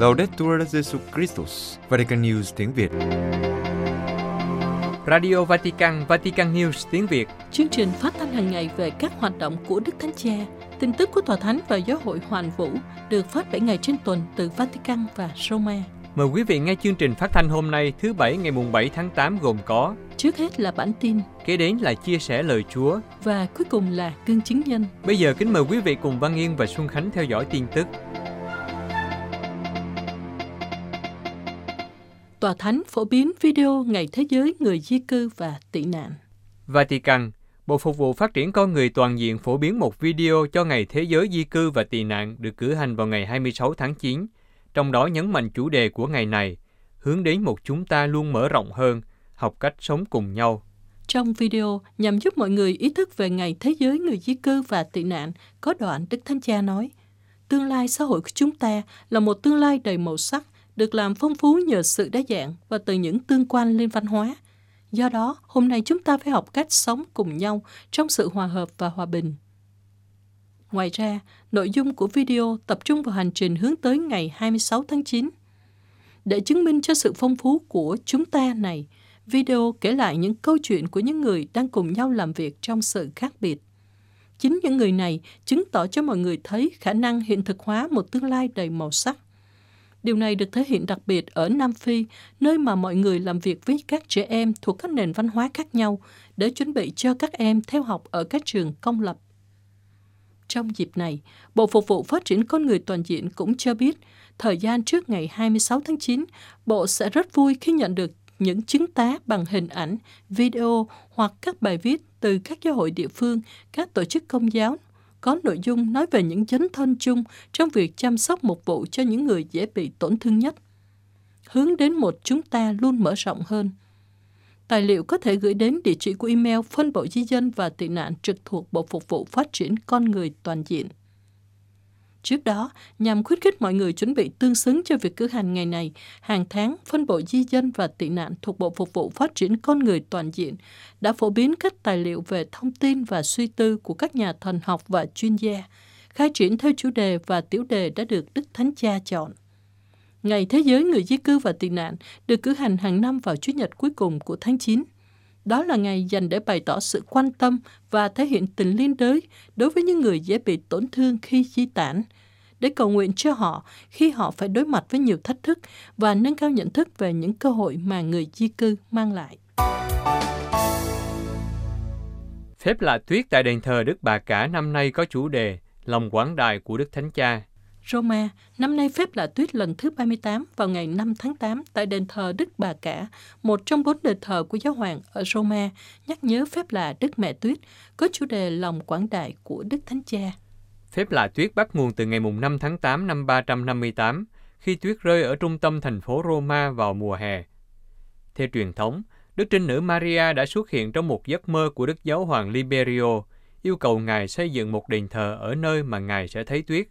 Laudetur Jesu Christus, Vatican News tiếng Việt. Radio Vatican, Vatican News tiếng Việt. Chương trình phát thanh hàng ngày về các hoạt động của Đức Thánh Cha, tin tức của Tòa Thánh và Giáo hội Hoàn Vũ được phát 7 ngày trên tuần từ Vatican và Roma. Mời quý vị nghe chương trình phát thanh hôm nay thứ Bảy ngày mùng 7 tháng 8 gồm có Trước hết là bản tin Kế đến là chia sẻ lời Chúa và cuối cùng là gương chứng nhân. Bây giờ kính mời quý vị cùng Văn Yên và Xuân Khánh theo dõi tin tức Tòa Thánh phổ biến video Ngày Thế giới Người di cư và tị nạn. Vatican Bộ Phục vụ Phát triển Con Người Toàn diện phổ biến một video cho Ngày Thế giới Di cư và Tị nạn được cử hành vào ngày 26 tháng 9, trong đó nhấn mạnh chủ đề của ngày này, hướng đến một chúng ta luôn mở rộng hơn, học cách sống cùng nhau. Trong video, nhằm giúp mọi người ý thức về Ngày Thế giới Người di cư và tị nạn, có đoạn Đức Thánh Cha nói, Tương lai xã hội của chúng ta là một tương lai đầy màu sắc, được làm phong phú nhờ sự đa dạng và từ những tương quan liên văn hóa. Do đó, hôm nay chúng ta phải học cách sống cùng nhau trong sự hòa hợp và hòa bình. Ngoài ra, nội dung của video tập trung vào hành trình hướng tới ngày 26 tháng 9. Để chứng minh cho sự phong phú của chúng ta này, video kể lại những câu chuyện của những người đang cùng nhau làm việc trong sự khác biệt. Chính những người này chứng tỏ cho mọi người thấy khả năng hiện thực hóa một tương lai đầy màu sắc. Điều này được thể hiện đặc biệt ở Nam Phi, nơi mà mọi người làm việc với các trẻ em thuộc các nền văn hóa khác nhau để chuẩn bị cho các em theo học ở các trường công lập. Trong dịp này, Bộ Phục vụ Phát triển Con Người Toàn diện cũng cho biết, thời gian trước ngày 26 tháng 9, Bộ sẽ rất vui khi nhận được những chứng tá bằng hình ảnh, video hoặc các bài viết từ các giáo hội địa phương, các tổ chức công giáo có nội dung nói về những chấn thân chung trong việc chăm sóc một vụ cho những người dễ bị tổn thương nhất. Hướng đến một chúng ta luôn mở rộng hơn. Tài liệu có thể gửi đến địa chỉ của email phân bộ di dân và tị nạn trực thuộc Bộ Phục vụ Phát triển Con Người Toàn diện. Trước đó, nhằm khuyến khích mọi người chuẩn bị tương xứng cho việc cử hành ngày này, hàng tháng, phân bộ di dân và tị nạn thuộc Bộ Phục vụ Phát triển Con Người Toàn diện đã phổ biến các tài liệu về thông tin và suy tư của các nhà thần học và chuyên gia, khai triển theo chủ đề và tiểu đề đã được Đức Thánh Cha chọn. Ngày Thế giới Người di cư và tị nạn được cử hành hàng năm vào Chủ nhật cuối cùng của tháng 9. Đó là ngày dành để bày tỏ sự quan tâm và thể hiện tình liên đới đối với những người dễ bị tổn thương khi di tản, để cầu nguyện cho họ khi họ phải đối mặt với nhiều thách thức và nâng cao nhận thức về những cơ hội mà người di cư mang lại. Phép lạ tuyết tại đền thờ Đức Bà Cả năm nay có chủ đề Lòng quảng đại của Đức Thánh Cha. Roma, năm nay phép lạ tuyết lần thứ 38 vào ngày 5 tháng 8 tại đền thờ Đức Bà Cả, một trong bốn đền thờ của giáo hoàng ở Roma, nhắc nhớ phép lạ Đức Mẹ Tuyết, có chủ đề lòng quảng đại của Đức Thánh Cha. Phép lạ tuyết bắt nguồn từ ngày 5 tháng 8 năm 358, khi tuyết rơi ở trung tâm thành phố Roma vào mùa hè. Theo truyền thống, Đức Trinh Nữ Maria đã xuất hiện trong một giấc mơ của Đức Giáo hoàng Liberio, yêu cầu Ngài xây dựng một đền thờ ở nơi mà Ngài sẽ thấy tuyết.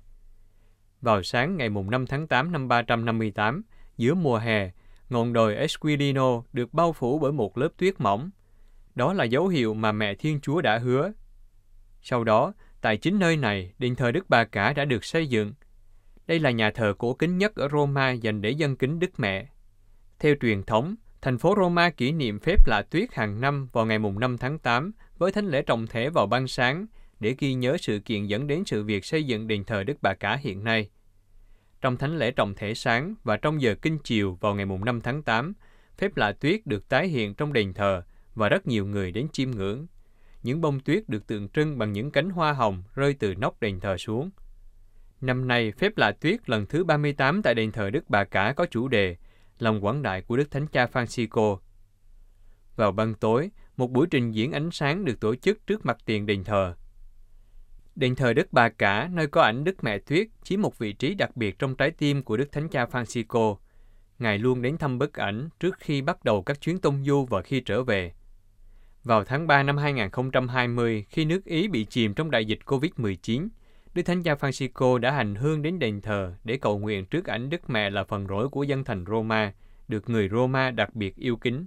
Vào sáng ngày 5 tháng 8 năm 358, giữa mùa hè, ngọn đồi Esquilino được bao phủ bởi một lớp tuyết mỏng. Đó là dấu hiệu mà mẹ Thiên Chúa đã hứa. Sau đó, tại chính nơi này, đền thờ Đức Bà Cả đã được xây dựng. Đây là nhà thờ cổ kính nhất ở Roma dành để dân kính Đức Mẹ. Theo truyền thống, thành phố Roma kỷ niệm phép lạ tuyết hàng năm vào ngày mùng 5 tháng 8 với thánh lễ trọng thể vào ban sáng để ghi nhớ sự kiện dẫn đến sự việc xây dựng đền thờ Đức Bà Cả hiện nay. Trong thánh lễ trọng thể sáng và trong giờ kinh chiều vào ngày mùng 5 tháng 8, phép lạ tuyết được tái hiện trong đền thờ và rất nhiều người đến chiêm ngưỡng. Những bông tuyết được tượng trưng bằng những cánh hoa hồng rơi từ nóc đền thờ xuống. Năm nay, phép lạ tuyết lần thứ 38 tại đền thờ Đức Bà Cả có chủ đề Lòng quảng đại của Đức Thánh Cha Francisco. Vào ban tối, một buổi trình diễn ánh sáng được tổ chức trước mặt tiền đền thờ. Đền thờ Đức Bà Cả, nơi có ảnh Đức Mẹ Tuyết, chiếm một vị trí đặc biệt trong trái tim của Đức Thánh Cha Francisco. Ngài luôn đến thăm bức ảnh trước khi bắt đầu các chuyến tông du và khi trở về. Vào tháng 3 năm 2020, khi nước Ý bị chìm trong đại dịch COVID-19, Đức Thánh Cha Francisco đã hành hương đến đền thờ để cầu nguyện trước ảnh Đức Mẹ là phần rỗi của dân thành Roma, được người Roma đặc biệt yêu kính.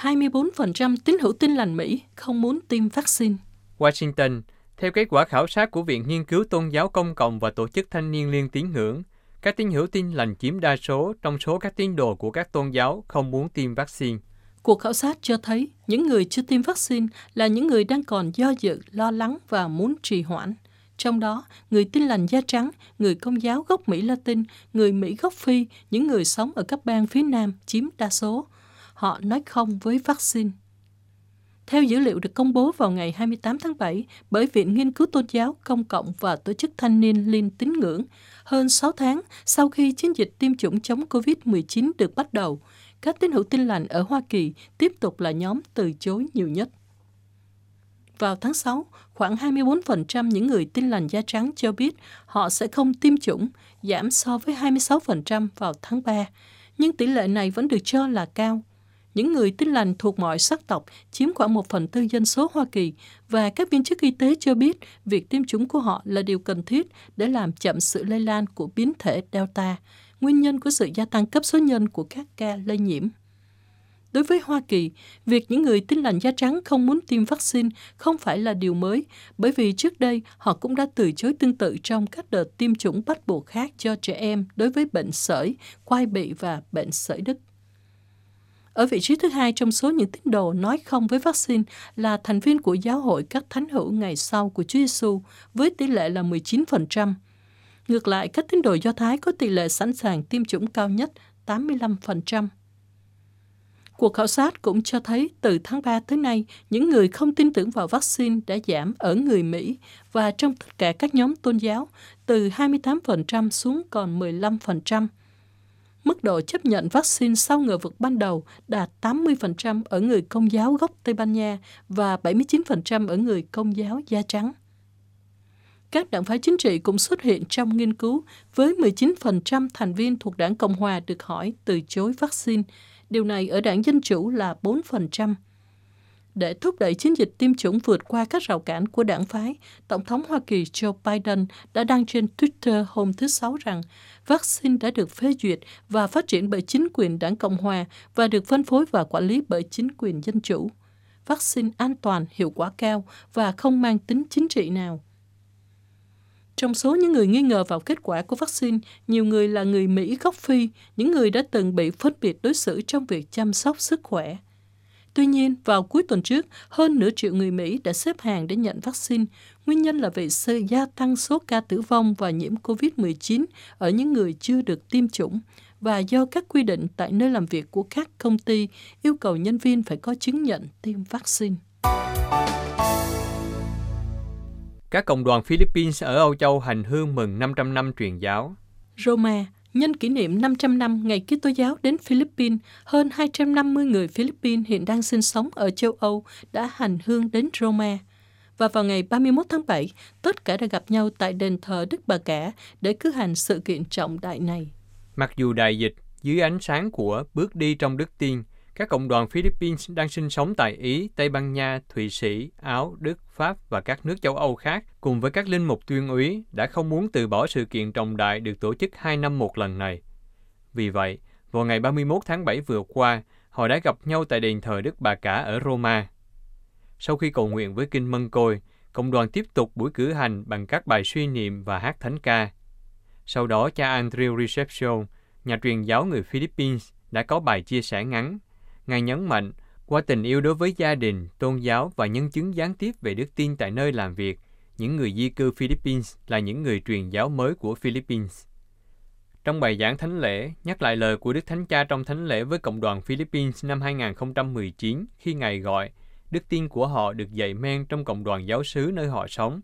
24% tín hữu tin lành Mỹ không muốn tiêm vaccine. Washington, Theo kết quả khảo sát của Viện Nghiên cứu Tôn giáo Công cộng và Tổ chức Thanh niên Liên tín ngưỡng, các tín hữu tin lành chiếm đa số trong số các tín đồ của các tôn giáo không muốn tiêm vaccine. Cuộc khảo sát cho thấy những người chưa tiêm vaccine là những người đang còn do dự, lo lắng và muốn trì hoãn. Trong đó, người tin lành da trắng, người công giáo gốc Mỹ Latin, người Mỹ gốc Phi, những người sống ở các bang phía Nam chiếm đa số. Họ nói không với vaccine. Theo dữ liệu được công bố vào ngày 28 tháng 7 bởi Viện Nghiên cứu Tôn giáo Công cộng và Tổ chức Thanh niên Liên tín ngưỡng, hơn 6 tháng sau khi chiến dịch tiêm chủng chống COVID-19 được bắt đầu, các tín hữu tin lành ở Hoa Kỳ tiếp tục là nhóm từ chối nhiều nhất. Vào tháng 6, khoảng 24% những người tin lành da trắng cho biết họ sẽ không tiêm chủng, giảm so với 26% vào tháng 3. Nhưng tỷ lệ này vẫn được cho là cao. Những người tin lành thuộc mọi sắc tộc chiếm khoảng một phần tư dân số Hoa Kỳ và các viên chức y tế cho biết việc tiêm chủng của họ là điều cần thiết để làm chậm sự lây lan của biến thể Delta, nguyên nhân của sự gia tăng cấp số nhân của các ca lây nhiễm. Đối với Hoa Kỳ, việc những người tin lành da trắng không muốn tiêm vaccine không phải là điều mới, bởi vì trước đây họ cũng đã từ chối tương tự trong các đợt tiêm chủng bắt buộc khác cho trẻ em đối với bệnh sởi, quai bị và bệnh sởi Đức. Ở vị trí thứ hai trong số những tín đồ nói không với vaccine là thành viên của giáo hội các thánh hữu ngày sau của Chúa Giêsu với tỷ lệ là 19%. Ngược lại, các tín đồ Do Thái có tỷ lệ sẵn sàng tiêm chủng cao nhất 85%. Cuộc khảo sát cũng cho thấy từ tháng 3 tới nay, những người không tin tưởng vào vaccine đã giảm ở người Mỹ và trong tất cả các nhóm tôn giáo, từ 28% xuống còn 15%. Mức độ chấp nhận vaccine sau ngừa vực ban đầu đạt 80% ở người công giáo gốc Tây Ban Nha và 79% ở người công giáo da trắng. Các đảng phái chính trị cũng xuất hiện trong nghiên cứu với 19% thành viên thuộc đảng Cộng Hòa được hỏi từ chối vaccine. Điều này ở đảng Dân Chủ là 4%. Để thúc đẩy chiến dịch tiêm chủng vượt qua các rào cản của đảng phái, Tổng thống Hoa Kỳ Joe Biden đã đăng trên Twitter hôm thứ Sáu rằng vaccine đã được phê duyệt và phát triển bởi chính quyền đảng Cộng Hòa và được phân phối và quản lý bởi chính quyền Dân Chủ. Vaccine an toàn, hiệu quả cao và không mang tính chính trị nào. Trong số những người nghi ngờ vào kết quả của vaccine, nhiều người là người Mỹ gốc Phi, những người đã từng bị phân biệt đối xử trong việc chăm sóc sức khỏe. Tuy nhiên, vào cuối tuần trước, hơn nửa triệu người Mỹ đã xếp hàng để nhận vaccine. Nguyên nhân là vì sự gia tăng số ca tử vong và nhiễm COVID-19 ở những người chưa được tiêm chủng và do các quy định tại nơi làm việc của các công ty yêu cầu nhân viên phải có chứng nhận tiêm vaccine. Các cộng đoàn Philippines ở Âu Châu hành hương mừng 500 năm truyền giáo. Roma, nhân kỷ niệm 500 năm ngày Kitô giáo đến Philippines, hơn 250 người Philippines hiện đang sinh sống ở châu Âu đã hành hương đến Roma. Và vào ngày 31 tháng 7, tất cả đã gặp nhau tại đền thờ Đức Bà Cả để cử hành sự kiện trọng đại này. Mặc dù đại dịch, dưới ánh sáng của bước đi trong đức tin, các cộng đoàn Philippines đang sinh sống tại Ý, Tây Ban Nha, Thụy Sĩ, Áo, Đức, Pháp và các nước châu Âu khác, cùng với các linh mục tuyên úy, đã không muốn từ bỏ sự kiện trọng đại được tổ chức hai năm một lần này. Vì vậy, vào ngày 31 tháng 7 vừa qua, họ đã gặp nhau tại đền thờ Đức Bà Cả ở Roma. Sau khi cầu nguyện với kinh Mân Côi, cộng đoàn tiếp tục buổi cử hành bằng các bài suy niệm và hát thánh ca. Sau đó, cha Andrew Reception, nhà truyền giáo người Philippines, đã có bài chia sẻ ngắn Ngài nhấn mạnh, qua tình yêu đối với gia đình, tôn giáo và nhân chứng gián tiếp về đức tin tại nơi làm việc, những người di cư Philippines là những người truyền giáo mới của Philippines. Trong bài giảng thánh lễ, nhắc lại lời của Đức Thánh Cha trong thánh lễ với Cộng đoàn Philippines năm 2019 khi Ngài gọi, đức tin của họ được dạy men trong cộng đoàn giáo sứ nơi họ sống.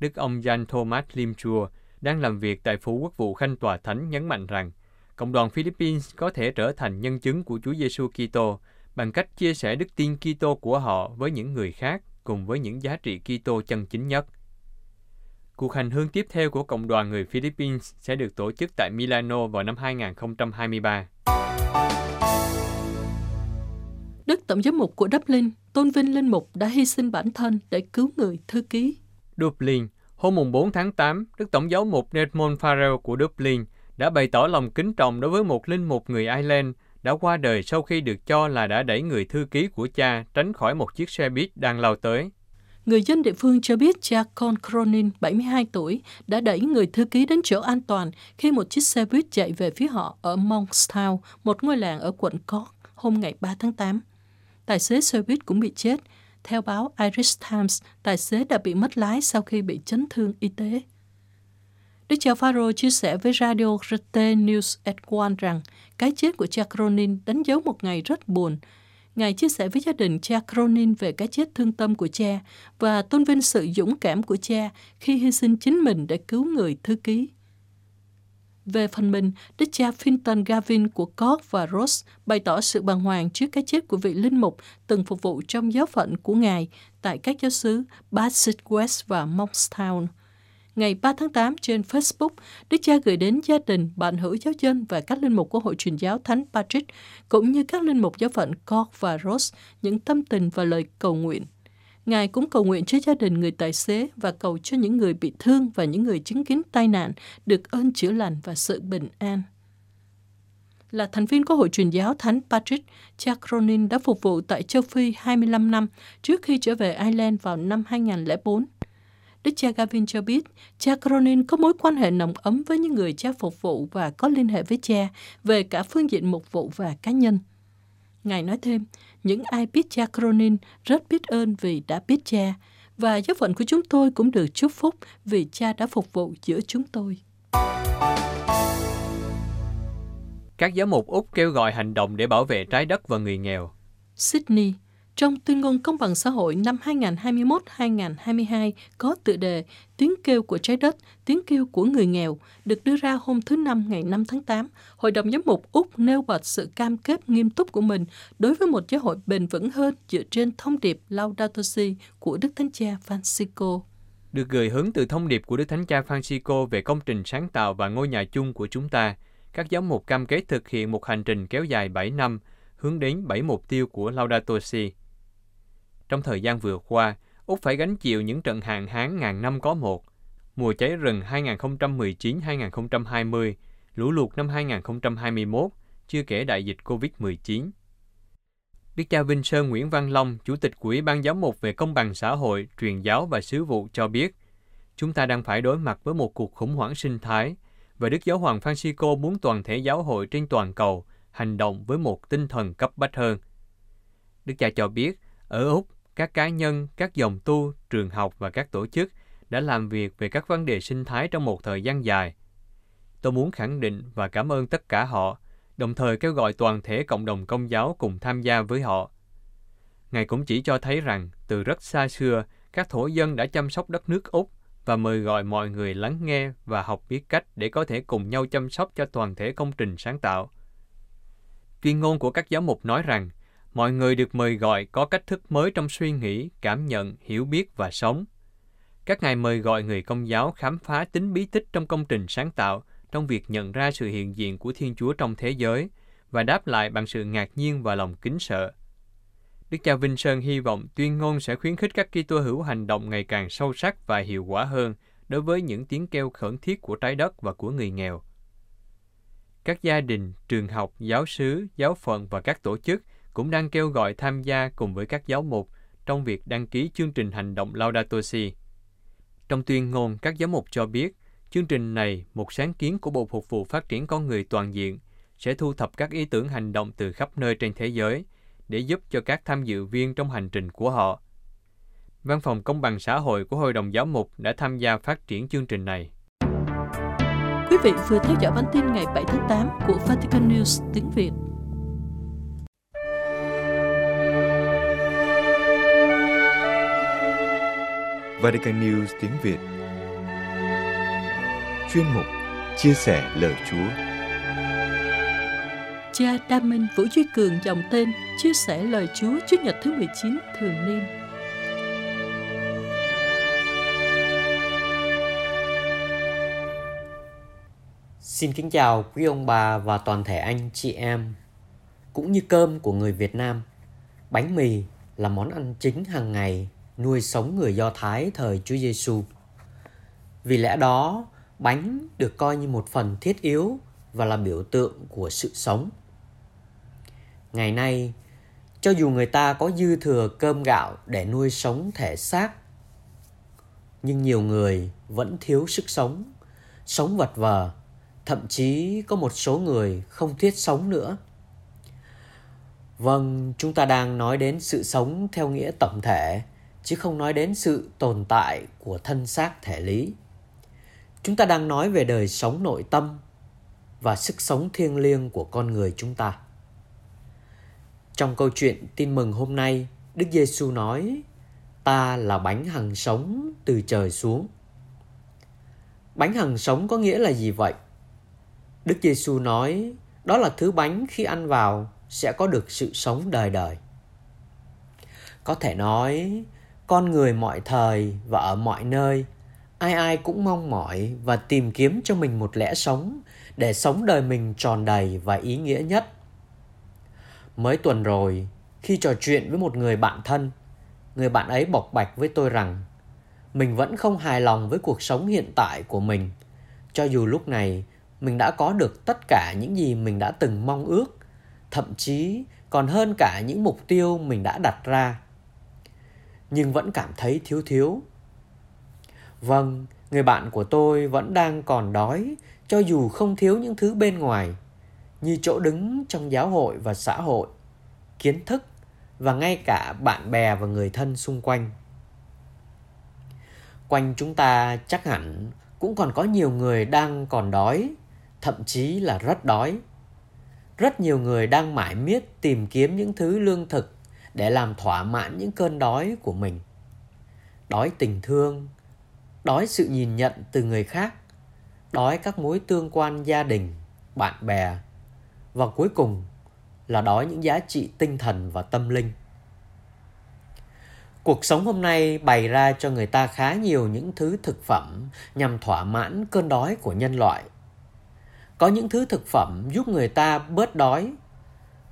Đức ông Jan Thomas Lim Chua đang làm việc tại Phủ Quốc vụ Khanh Tòa Thánh nhấn mạnh rằng, Cộng đoàn Philippines có thể trở thành nhân chứng của Chúa Giêsu Kitô bằng cách chia sẻ đức tin Kitô của họ với những người khác cùng với những giá trị Kitô chân chính nhất. Cuộc hành hương tiếp theo của cộng đoàn người Philippines sẽ được tổ chức tại Milano vào năm 2023. Đức Tổng giám mục của Dublin, tôn vinh linh mục đã hy sinh bản thân để cứu người thư ký. Dublin, hôm 4 tháng 8, Đức Tổng giáo mục Edmund Farrell của Dublin đã bày tỏ lòng kính trọng đối với một linh mục người Ireland đã qua đời sau khi được cho là đã đẩy người thư ký của cha tránh khỏi một chiếc xe buýt đang lao tới. Người dân địa phương cho biết cha Con Cronin, 72 tuổi, đã đẩy người thư ký đến chỗ an toàn khi một chiếc xe buýt chạy về phía họ ở Monkstown, một ngôi làng ở quận Cork, hôm ngày 3 tháng 8. Tài xế xe buýt cũng bị chết. Theo báo Irish Times, tài xế đã bị mất lái sau khi bị chấn thương y tế. Đức cha Faro chia sẻ với Radio RT News at One rằng cái chết của cha Cronin đánh dấu một ngày rất buồn. Ngài chia sẻ với gia đình cha Cronin về cái chết thương tâm của cha và tôn vinh sự dũng cảm của cha khi hy sinh chính mình để cứu người thư ký. Về phần mình, đức cha Finton Gavin của Cork và Ross bày tỏ sự bàng hoàng trước cái chết của vị linh mục từng phục vụ trong giáo phận của Ngài tại các giáo xứ Bassett West và Monkstown – ngày 3 tháng 8 trên Facebook, Đức cha gửi đến gia đình, bạn hữu giáo dân và các linh mục của Hội truyền giáo Thánh Patrick, cũng như các linh mục giáo phận Cork và Ross những tâm tình và lời cầu nguyện. Ngài cũng cầu nguyện cho gia đình người tài xế và cầu cho những người bị thương và những người chứng kiến tai nạn được ơn chữa lành và sự bình an. Là thành viên của Hội truyền giáo Thánh Patrick, cha Cronin đã phục vụ tại châu Phi 25 năm trước khi trở về Ireland vào năm 2004. Đức cha Gavin cho biết, cha Cronin có mối quan hệ nồng ấm với những người cha phục vụ và có liên hệ với cha về cả phương diện mục vụ và cá nhân. Ngài nói thêm, những ai biết cha Cronin rất biết ơn vì đã biết cha, và giáo phận của chúng tôi cũng được chúc phúc vì cha đã phục vụ giữa chúng tôi. Các giáo mục Úc kêu gọi hành động để bảo vệ trái đất và người nghèo. Sydney, trong tuyên ngôn công bằng xã hội năm 2021-2022 có tựa đề Tiếng kêu của trái đất, tiếng kêu của người nghèo, được đưa ra hôm thứ Năm ngày 5 tháng 8, Hội đồng Giám mục Úc nêu bật sự cam kết nghiêm túc của mình đối với một giáo hội bền vững hơn dựa trên thông điệp Laudato Si của Đức Thánh Cha Francisco. Được gửi hướng từ thông điệp của Đức Thánh Cha Francisco về công trình sáng tạo và ngôi nhà chung của chúng ta, các giám mục cam kết thực hiện một hành trình kéo dài 7 năm, hướng đến 7 mục tiêu của Laudato Si. Trong thời gian vừa qua, Úc phải gánh chịu những trận hạn hán ngàn năm có một, mùa cháy rừng 2019-2020, lũ lụt năm 2021, chưa kể đại dịch COVID-19. Đức cha Vinh Sơn Nguyễn Văn Long, Chủ tịch quỹ ban Giám mục về Công bằng xã hội, truyền giáo và sứ vụ cho biết, chúng ta đang phải đối mặt với một cuộc khủng hoảng sinh thái, và Đức Giáo Hoàng Francisco muốn toàn thể giáo hội trên toàn cầu hành động với một tinh thần cấp bách hơn. Đức cha cho biết, ở Úc, các cá nhân, các dòng tu, trường học và các tổ chức đã làm việc về các vấn đề sinh thái trong một thời gian dài. Tôi muốn khẳng định và cảm ơn tất cả họ, đồng thời kêu gọi toàn thể cộng đồng công giáo cùng tham gia với họ. Ngài cũng chỉ cho thấy rằng, từ rất xa xưa, các thổ dân đã chăm sóc đất nước Úc và mời gọi mọi người lắng nghe và học biết cách để có thể cùng nhau chăm sóc cho toàn thể công trình sáng tạo. Tuyên ngôn của các giáo mục nói rằng, mọi người được mời gọi có cách thức mới trong suy nghĩ, cảm nhận, hiểu biết và sống. Các ngài mời gọi người công giáo khám phá tính bí tích trong công trình sáng tạo, trong việc nhận ra sự hiện diện của Thiên Chúa trong thế giới và đáp lại bằng sự ngạc nhiên và lòng kính sợ. Đức cha Vinh Sơn hy vọng tuyên ngôn sẽ khuyến khích các Kitô hữu hành động ngày càng sâu sắc và hiệu quả hơn đối với những tiếng kêu khẩn thiết của trái đất và của người nghèo. Các gia đình, trường học, giáo sứ, giáo phận và các tổ chức cũng đang kêu gọi tham gia cùng với các giáo mục trong việc đăng ký chương trình hành động Laudato Si. Trong tuyên ngôn, các giáo mục cho biết, chương trình này, một sáng kiến của Bộ Phục vụ Phát triển Con Người Toàn diện, sẽ thu thập các ý tưởng hành động từ khắp nơi trên thế giới để giúp cho các tham dự viên trong hành trình của họ. Văn phòng Công bằng Xã hội của Hội đồng Giáo mục đã tham gia phát triển chương trình này. Quý vị vừa theo dõi bản tin ngày 7 tháng 8 của Vatican News tiếng Việt. Vatican News tiếng Việt. Chuyên mục Chia sẻ lời Chúa. Cha Đa Minh Vũ Duy Cường dòng tên Chia sẻ lời Chúa Chủ nhật thứ 19 thường niên. Xin kính chào quý ông bà và toàn thể anh chị em Cũng như cơm của người Việt Nam. Bánh mì là món ăn chính hàng ngày nuôi sống người Do Thái thời Chúa Giêsu. Vì lẽ đó, bánh được coi như một phần thiết yếu và là biểu tượng của sự sống. Ngày nay, cho dù người ta có dư thừa cơm gạo để nuôi sống thể xác nhưng nhiều người vẫn thiếu sức sống, sống vật vờ, thậm chí có một số người không thiết sống nữa. Vâng, chúng ta đang nói đến sự sống theo nghĩa tổng thể, chứ không nói đến sự tồn tại của thân xác thể lý. Chúng ta đang nói về đời sống nội tâm và sức sống thiêng liêng của con người chúng ta. Trong câu chuyện tin mừng hôm nay, Đức Giêsu nói: "Ta là bánh hằng sống từ trời xuống." Bánh hằng sống có nghĩa là gì vậy? Đức Giêsu nói, đó là thứ bánh khi ăn vào sẽ có được sự sống đời đời. Có thể nói, con người mọi thời và ở mọi nơi, ai ai cũng mong mỏi và tìm kiếm cho mình một lẽ sống để sống đời mình tròn đầy và ý nghĩa nhất. Mới tuần rồi, khi trò chuyện với một người bạn thân, người bạn ấy bộc bạch với tôi rằng mình vẫn không hài lòng với cuộc sống hiện tại của mình, cho dù lúc này mình đã có được tất cả những gì mình đã từng mong ước, thậm chí còn hơn cả những mục tiêu mình đã đặt ra. Nhưng vẫn cảm thấy thiếu thiếu. Vâng, người bạn của tôi vẫn đang còn đói cho dù không thiếu những thứ bên ngoài như chỗ đứng trong giáo hội và xã hội, kiến thức và ngay cả bạn bè và người thân xung quanh. Quanh chúng ta chắc hẳn cũng còn có nhiều người đang còn đói, thậm chí là rất đói. Rất nhiều người đang mãi miết tìm kiếm những thứ lương thực để làm thỏa mãn những cơn đói của mình. Đói tình thương, đói sự nhìn nhận từ người khác, đói các mối tương quan gia đình, bạn bè và cuối cùng là đói những giá trị tinh thần và tâm linh. Cuộc sống hôm nay bày ra cho người ta khá nhiều những thứ thực phẩm nhằm thỏa mãn cơn đói của nhân loại. Có những thứ thực phẩm giúp người ta bớt đói,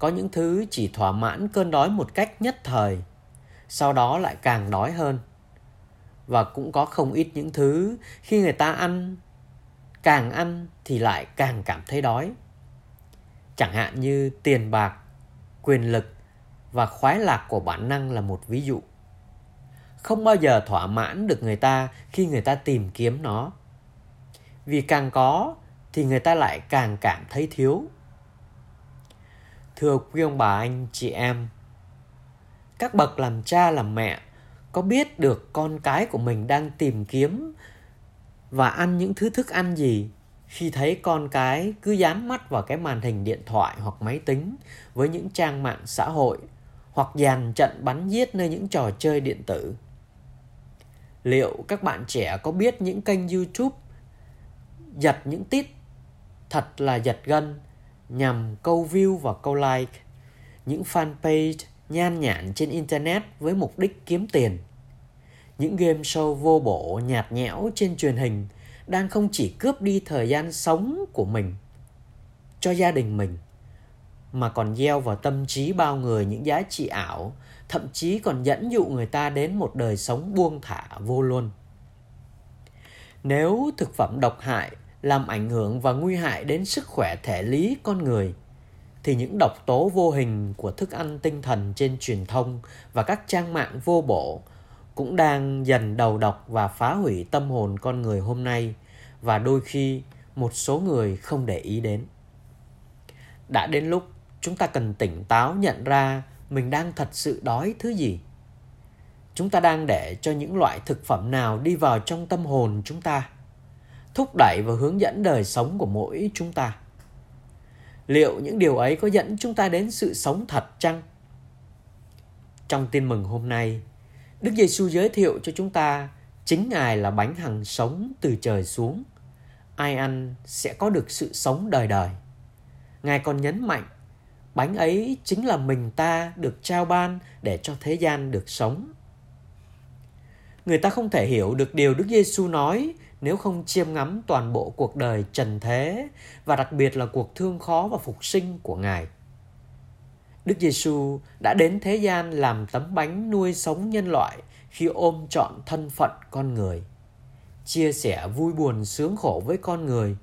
có những thứ chỉ thỏa mãn cơn đói một cách nhất thời, sau đó lại càng đói hơn. Và cũng có không ít những thứ khi người ta ăn, càng ăn thì lại càng cảm thấy đói. Chẳng hạn như tiền bạc, quyền lực và khoái lạc của bản năng là một ví dụ không bao giờ thỏa mãn được người ta khi người ta tìm kiếm nó vì càng có thì người ta lại càng cảm thấy thiếu thưa quý ông bà, anh, chị em. Các bậc làm cha, làm mẹ, có biết được con cái của mình đang tìm kiếm và ăn những thứ thức ăn gì khi thấy con cái cứ dán mắt vào cái màn hình điện thoại hoặc máy tính với những trang mạng xã hội hoặc dàn trận bắn giết nơi những trò chơi điện tử? Liệu các bạn trẻ có biết những kênh youtube giật những tít thật là giật gân nhằm câu view và câu like những fanpage nhan nhản trên internet với mục đích kiếm tiền những game show vô bổ, nhạt nhẽo trên truyền hình đang không chỉ cướp đi thời gian sống của mình cho gia đình mình, mà còn gieo vào tâm trí bao người những giá trị ảo, thậm chí còn dẫn dụ người ta đến một đời sống buông thả vô luôn. Nếu thực phẩm độc hại làm ảnh hưởng và nguy hại đến sức khỏe thể lý con người. Thì những độc tố vô hình của thức ăn tinh thần trên truyền thông và các trang mạng vô bổ cũng đang dần đầu độc và phá hủy tâm hồn con người hôm nay và đôi khi một số người không để ý đến. Đã đến lúc chúng ta cần tỉnh táo nhận ra mình đang thật sự đói thứ gì. Chúng ta đang để cho những loại thực phẩm nào đi vào trong tâm hồn chúng ta thúc đẩy và hướng dẫn đời sống của mỗi chúng ta. Liệu những điều ấy có dẫn chúng ta đến sự sống thật chăng? Trong tin mừng hôm nay, đức giêsu giới thiệu cho chúng ta chính ngài là bánh hằng sống từ trời xuống. Ai ăn sẽ có được sự sống đời đời. Ngài còn nhấn mạnh, bánh ấy chính là mình ta được trao ban để cho thế gian được sống. Người ta không thể hiểu được điều Đức Giêsu nói nếu không chiêm ngắm toàn bộ cuộc đời trần thế và đặc biệt là cuộc thương khó và phục sinh của Ngài. Đức Giêsu đã đến thế gian làm tấm bánh nuôi sống nhân loại khi ôm trọn thân phận con người, chia sẻ vui buồn sướng khổ với con người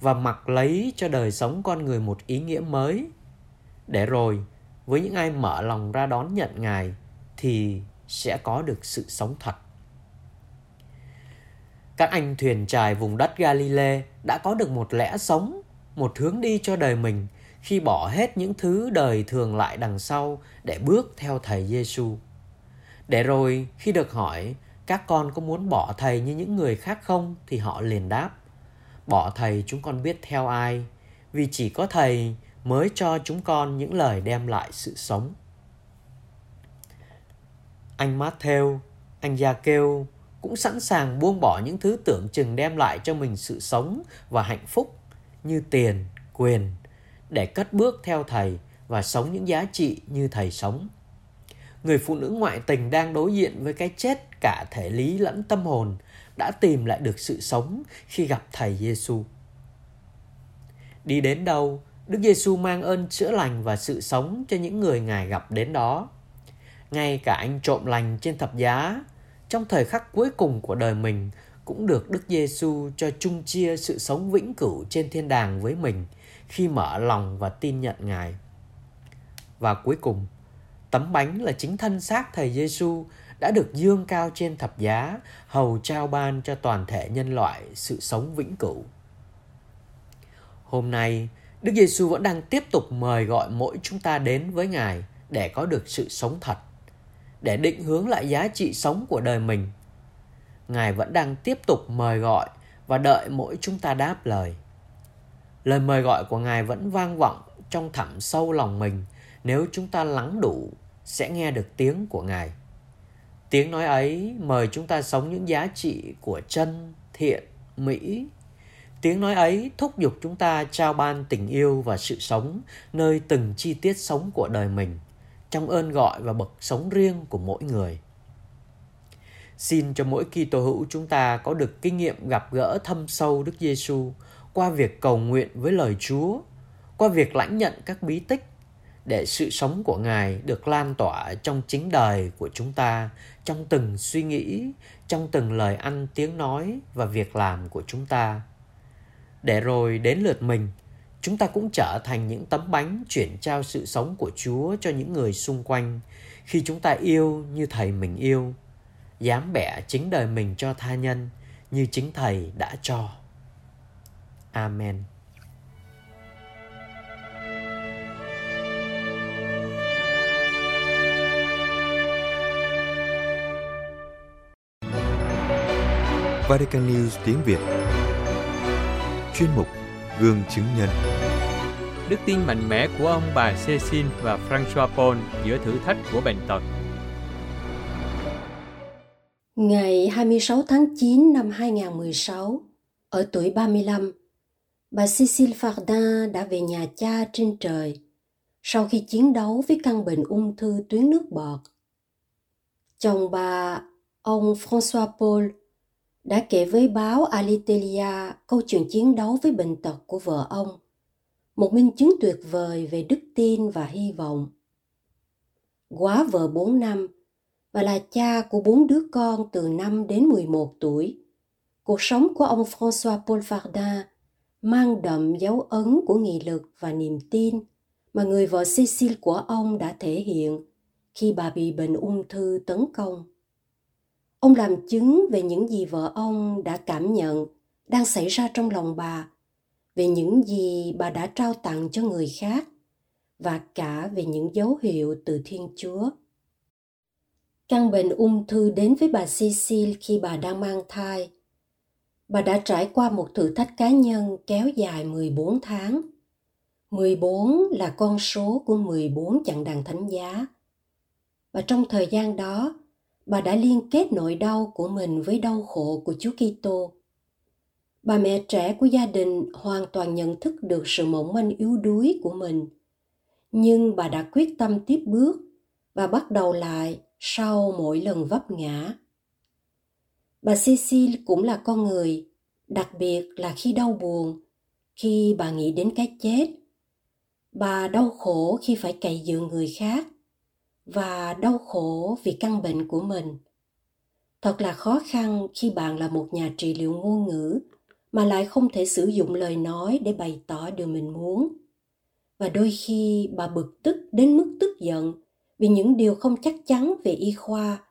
và mặc lấy cho đời sống con người một ý nghĩa mới – để rồi với những ai mở lòng ra đón nhận Ngài thì sẽ có được sự sống thật các anh thuyền trài vùng đất Galilee đã có được một lẽ sống, một hướng đi cho đời mình khi bỏ hết những thứ đời thường lại đằng sau để bước theo thầy Giêsu. Để rồi khi được hỏi các con có muốn bỏ thầy như những người khác không thì họ liền đáp bỏ thầy chúng con biết theo ai vì chỉ có thầy mới cho chúng con những lời đem lại sự sống anh Matthew, anh Gia Kêu cũng sẵn sàng buông bỏ những thứ tưởng chừng đem lại cho mình sự sống và hạnh phúc như tiền, quyền để cất bước theo thầy và sống những giá trị như thầy sống. Người phụ nữ ngoại tình đang đối diện với cái chết cả thể lý lẫn tâm hồn đã tìm lại được sự sống khi gặp thầy Giêsu. Đi đến đâu, Đức Giêsu mang ơn chữa lành và sự sống cho những người Ngài gặp đến đó. Ngay cả anh trộm lành trên thập giá, trong thời khắc cuối cùng của đời mình cũng được Đức Giêsu cho chung chia sự sống vĩnh cửu trên thiên đàng với mình khi mở lòng và tin nhận Ngài. Và cuối cùng, tấm bánh là chính thân xác thầy Giêsu đã được dương cao trên thập giá, hầu trao ban cho toàn thể nhân loại sự sống vĩnh cửu. Hôm nay, Đức Giêsu vẫn đang tiếp tục mời gọi mỗi chúng ta đến với Ngài để có được sự sống thật, để định hướng lại giá trị sống của đời mình. Ngài vẫn đang tiếp tục mời gọi và đợi mỗi chúng ta đáp lời. Lời mời gọi của Ngài vẫn vang vọng trong thẳm sâu lòng mình nếu chúng ta lắng đủ sẽ nghe được tiếng của Ngài. Tiếng nói ấy mời chúng ta sống những giá trị của chân, thiện, mỹ. Tiếng nói ấy thúc giục chúng ta trao ban tình yêu và sự sống nơi từng chi tiết sống của đời mình, trong ơn gọi và bậc sống riêng của mỗi người. Xin cho mỗi Kitô hữu chúng ta có được kinh nghiệm gặp gỡ thâm sâu Đức Giêsu qua việc cầu nguyện với lời Chúa, qua việc lãnh nhận các bí tích để sự sống của Ngài được lan tỏa trong chính đời của chúng ta, trong từng suy nghĩ, trong từng lời ăn tiếng nói và việc làm của chúng ta. Để rồi đến lượt mình, chúng ta cũng trở thành những tấm bánh chuyển trao sự sống của Chúa cho những người xung quanh khi chúng ta yêu như Thầy mình yêu, dám bẻ chính đời mình cho tha nhân như chính Thầy đã cho. Amen. Vatican News tiếng Việt Chuyên mục Gương chứng nhân Đức tin mạnh mẽ của ông bà Cecil và François Paul giữa thử thách của bệnh tật Ngày 26 tháng 9 năm 2016, ở tuổi 35, bà Cecil Fardin đã về nhà cha trên trời sau khi chiến đấu với căn bệnh ung thư tuyến nước bọt. Chồng bà, ông François Paul, đã kể với báo Alitelia câu chuyện chiến đấu với bệnh tật của vợ ông, một minh chứng tuyệt vời về đức tin và hy vọng. Quá vợ 4 năm và là cha của bốn đứa con từ 5 đến 11 tuổi. Cuộc sống của ông François Paul Fardin mang đậm dấu ấn của nghị lực và niềm tin mà người vợ Cecil của ông đã thể hiện khi bà bị bệnh ung thư tấn công. Ông làm chứng về những gì vợ ông đã cảm nhận đang xảy ra trong lòng bà, về những gì bà đã trao tặng cho người khác và cả về những dấu hiệu từ Thiên Chúa. Căn bệnh ung thư đến với bà Cecil khi bà đang mang thai. Bà đã trải qua một thử thách cá nhân kéo dài 14 tháng. 14 là con số của 14 chặng đàn thánh giá. Và trong thời gian đó, bà đã liên kết nỗi đau của mình với đau khổ của Chúa Kitô. Bà mẹ trẻ của gia đình hoàn toàn nhận thức được sự mỏng manh yếu đuối của mình, nhưng bà đã quyết tâm tiếp bước và bắt đầu lại sau mỗi lần vấp ngã. Bà Cecil cũng là con người, đặc biệt là khi đau buồn, khi bà nghĩ đến cái chết. Bà đau khổ khi phải cậy dựa người khác và đau khổ vì căn bệnh của mình thật là khó khăn khi bạn là một nhà trị liệu ngôn ngữ mà lại không thể sử dụng lời nói để bày tỏ điều mình muốn và đôi khi bà bực tức đến mức tức giận vì những điều không chắc chắn về y khoa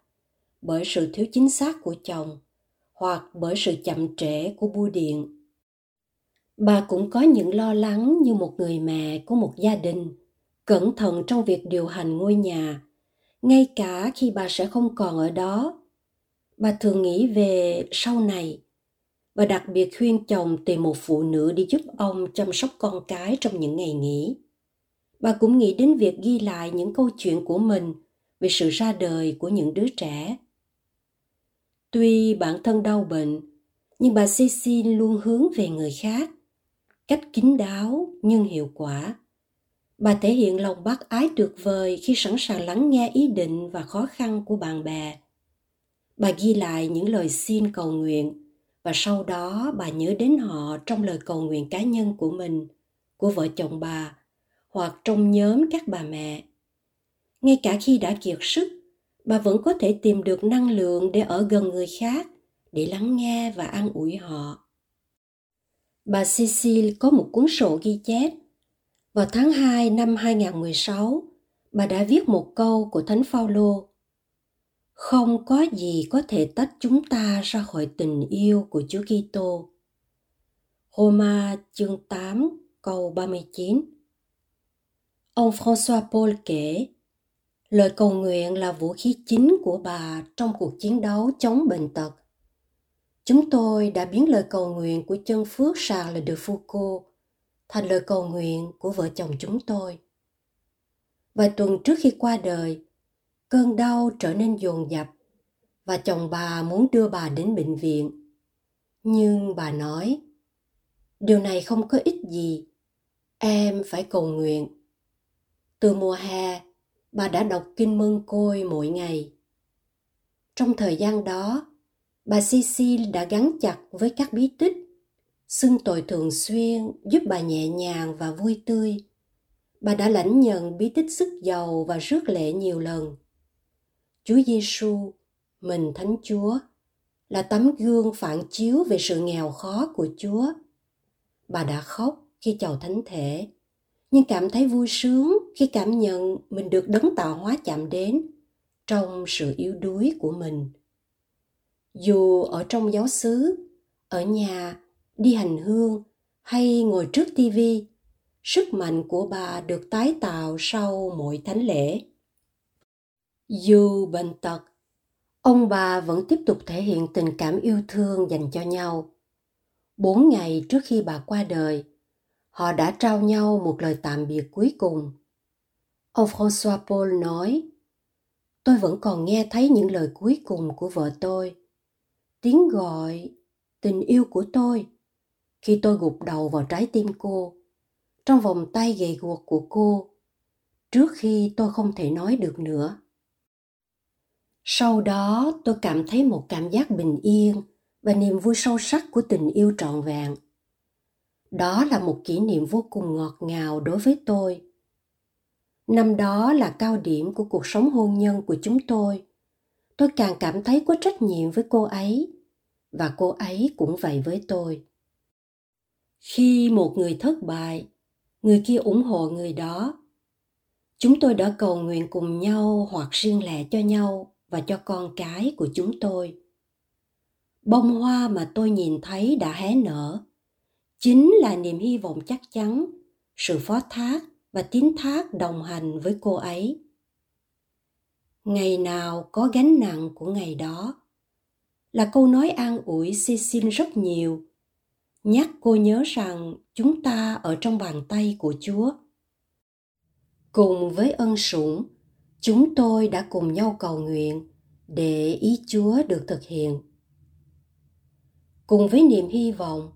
bởi sự thiếu chính xác của chồng hoặc bởi sự chậm trễ của bưu điện. Bà cũng có những lo lắng như một người mẹ của một gia đình, cẩn thận trong việc điều hành ngôi nhà, ngay cả khi bà sẽ không còn ở đó. Bà thường nghĩ về sau này và đặc biệt khuyên chồng tìm một phụ nữ đi giúp ông chăm sóc con cái trong những ngày nghỉ. Bà cũng nghĩ đến việc ghi lại những câu chuyện của mình về sự ra đời của những đứa trẻ. Tuy bản thân đau bệnh, nhưng bà Cecil luôn hướng về người khác, cách kín đáo nhưng hiệu quả. Bà thể hiện lòng bác ái tuyệt vời khi sẵn sàng lắng nghe ý định và khó khăn của bạn bè. Bà ghi lại những lời xin cầu nguyện và sau đó bà nhớ đến họ trong lời cầu nguyện cá nhân của mình, của vợ chồng bà hoặc trong nhóm các bà mẹ. Ngay cả khi đã kiệt sức, bà vẫn có thể tìm được năng lượng để ở gần người khác, để lắng nghe và an ủi họ. Bà Cecil có một cuốn sổ ghi chép. Vào tháng 2 năm 2016, bà đã viết một câu của Thánh Phaolô không có gì có thể tách chúng ta ra khỏi tình yêu của Chúa Kitô. Roma chương 8 câu 39 Ông François Paul kể, lời cầu nguyện là vũ khí chính của bà trong cuộc chiến đấu chống bệnh tật. Chúng tôi đã biến lời cầu nguyện của chân phước Charles de Foucault thành lời cầu nguyện của vợ chồng chúng tôi. Vài tuần trước khi qua đời, cơn đau trở nên dồn dập và chồng bà muốn đưa bà đến bệnh viện. Nhưng bà nói, điều này không có ích gì, em phải cầu nguyện. Từ mùa hè, bà đã đọc kinh mân côi mỗi ngày. Trong thời gian đó, bà Cecil đã gắn chặt với các bí tích, xưng tội thường xuyên giúp bà nhẹ nhàng và vui tươi. Bà đã lãnh nhận bí tích sức giàu và rước lệ nhiều lần. Chúa Giêsu, mình Thánh Chúa, là tấm gương phản chiếu về sự nghèo khó của Chúa. Bà đã khóc khi chào thánh thể, nhưng cảm thấy vui sướng khi cảm nhận mình được đấng tạo hóa chạm đến trong sự yếu đuối của mình. Dù ở trong giáo xứ, ở nhà, đi hành hương hay ngồi trước tivi, sức mạnh của bà được tái tạo sau mỗi thánh lễ. Dù bệnh tật, ông bà vẫn tiếp tục thể hiện tình cảm yêu thương dành cho nhau. Bốn ngày trước khi bà qua đời, họ đã trao nhau một lời tạm biệt cuối cùng. Ông François Paul nói, tôi vẫn còn nghe thấy những lời cuối cùng của vợ tôi. Tiếng gọi, tình yêu của tôi, khi tôi gục đầu vào trái tim cô, trong vòng tay gầy guộc của cô, trước khi tôi không thể nói được nữa. Sau đó tôi cảm thấy một cảm giác bình yên và niềm vui sâu sắc của tình yêu trọn vẹn. Đó là một kỷ niệm vô cùng ngọt ngào đối với tôi. Năm đó là cao điểm của cuộc sống hôn nhân của chúng tôi. Tôi càng cảm thấy có trách nhiệm với cô ấy và cô ấy cũng vậy với tôi. Khi một người thất bại, người kia ủng hộ người đó. Chúng tôi đã cầu nguyện cùng nhau hoặc riêng lẻ cho nhau và cho con cái của chúng tôi. Bông hoa mà tôi nhìn thấy đã hé nở. Chính là niềm hy vọng chắc chắn sự phó thác và tín thác đồng hành với cô ấy. Ngày nào có gánh nặng của ngày đó là câu nói an ủi Cecil rất nhiều. Nhắc cô nhớ rằng chúng ta ở trong bàn tay của Chúa. Cùng với ân sủng, chúng tôi đã cùng nhau cầu nguyện để ý Chúa được thực hiện. Cùng với niềm hy vọng,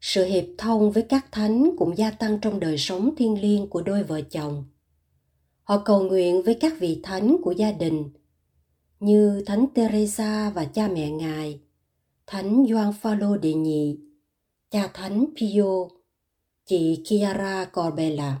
sự hiệp thông với các thánh cũng gia tăng trong đời sống thiêng liêng của đôi vợ chồng. Họ cầu nguyện với các vị thánh của gia đình như Thánh Teresa và cha mẹ ngài, Thánh Gioan Phaolô đệ nhị, cha Thánh Pio, chị Chiara Corbella.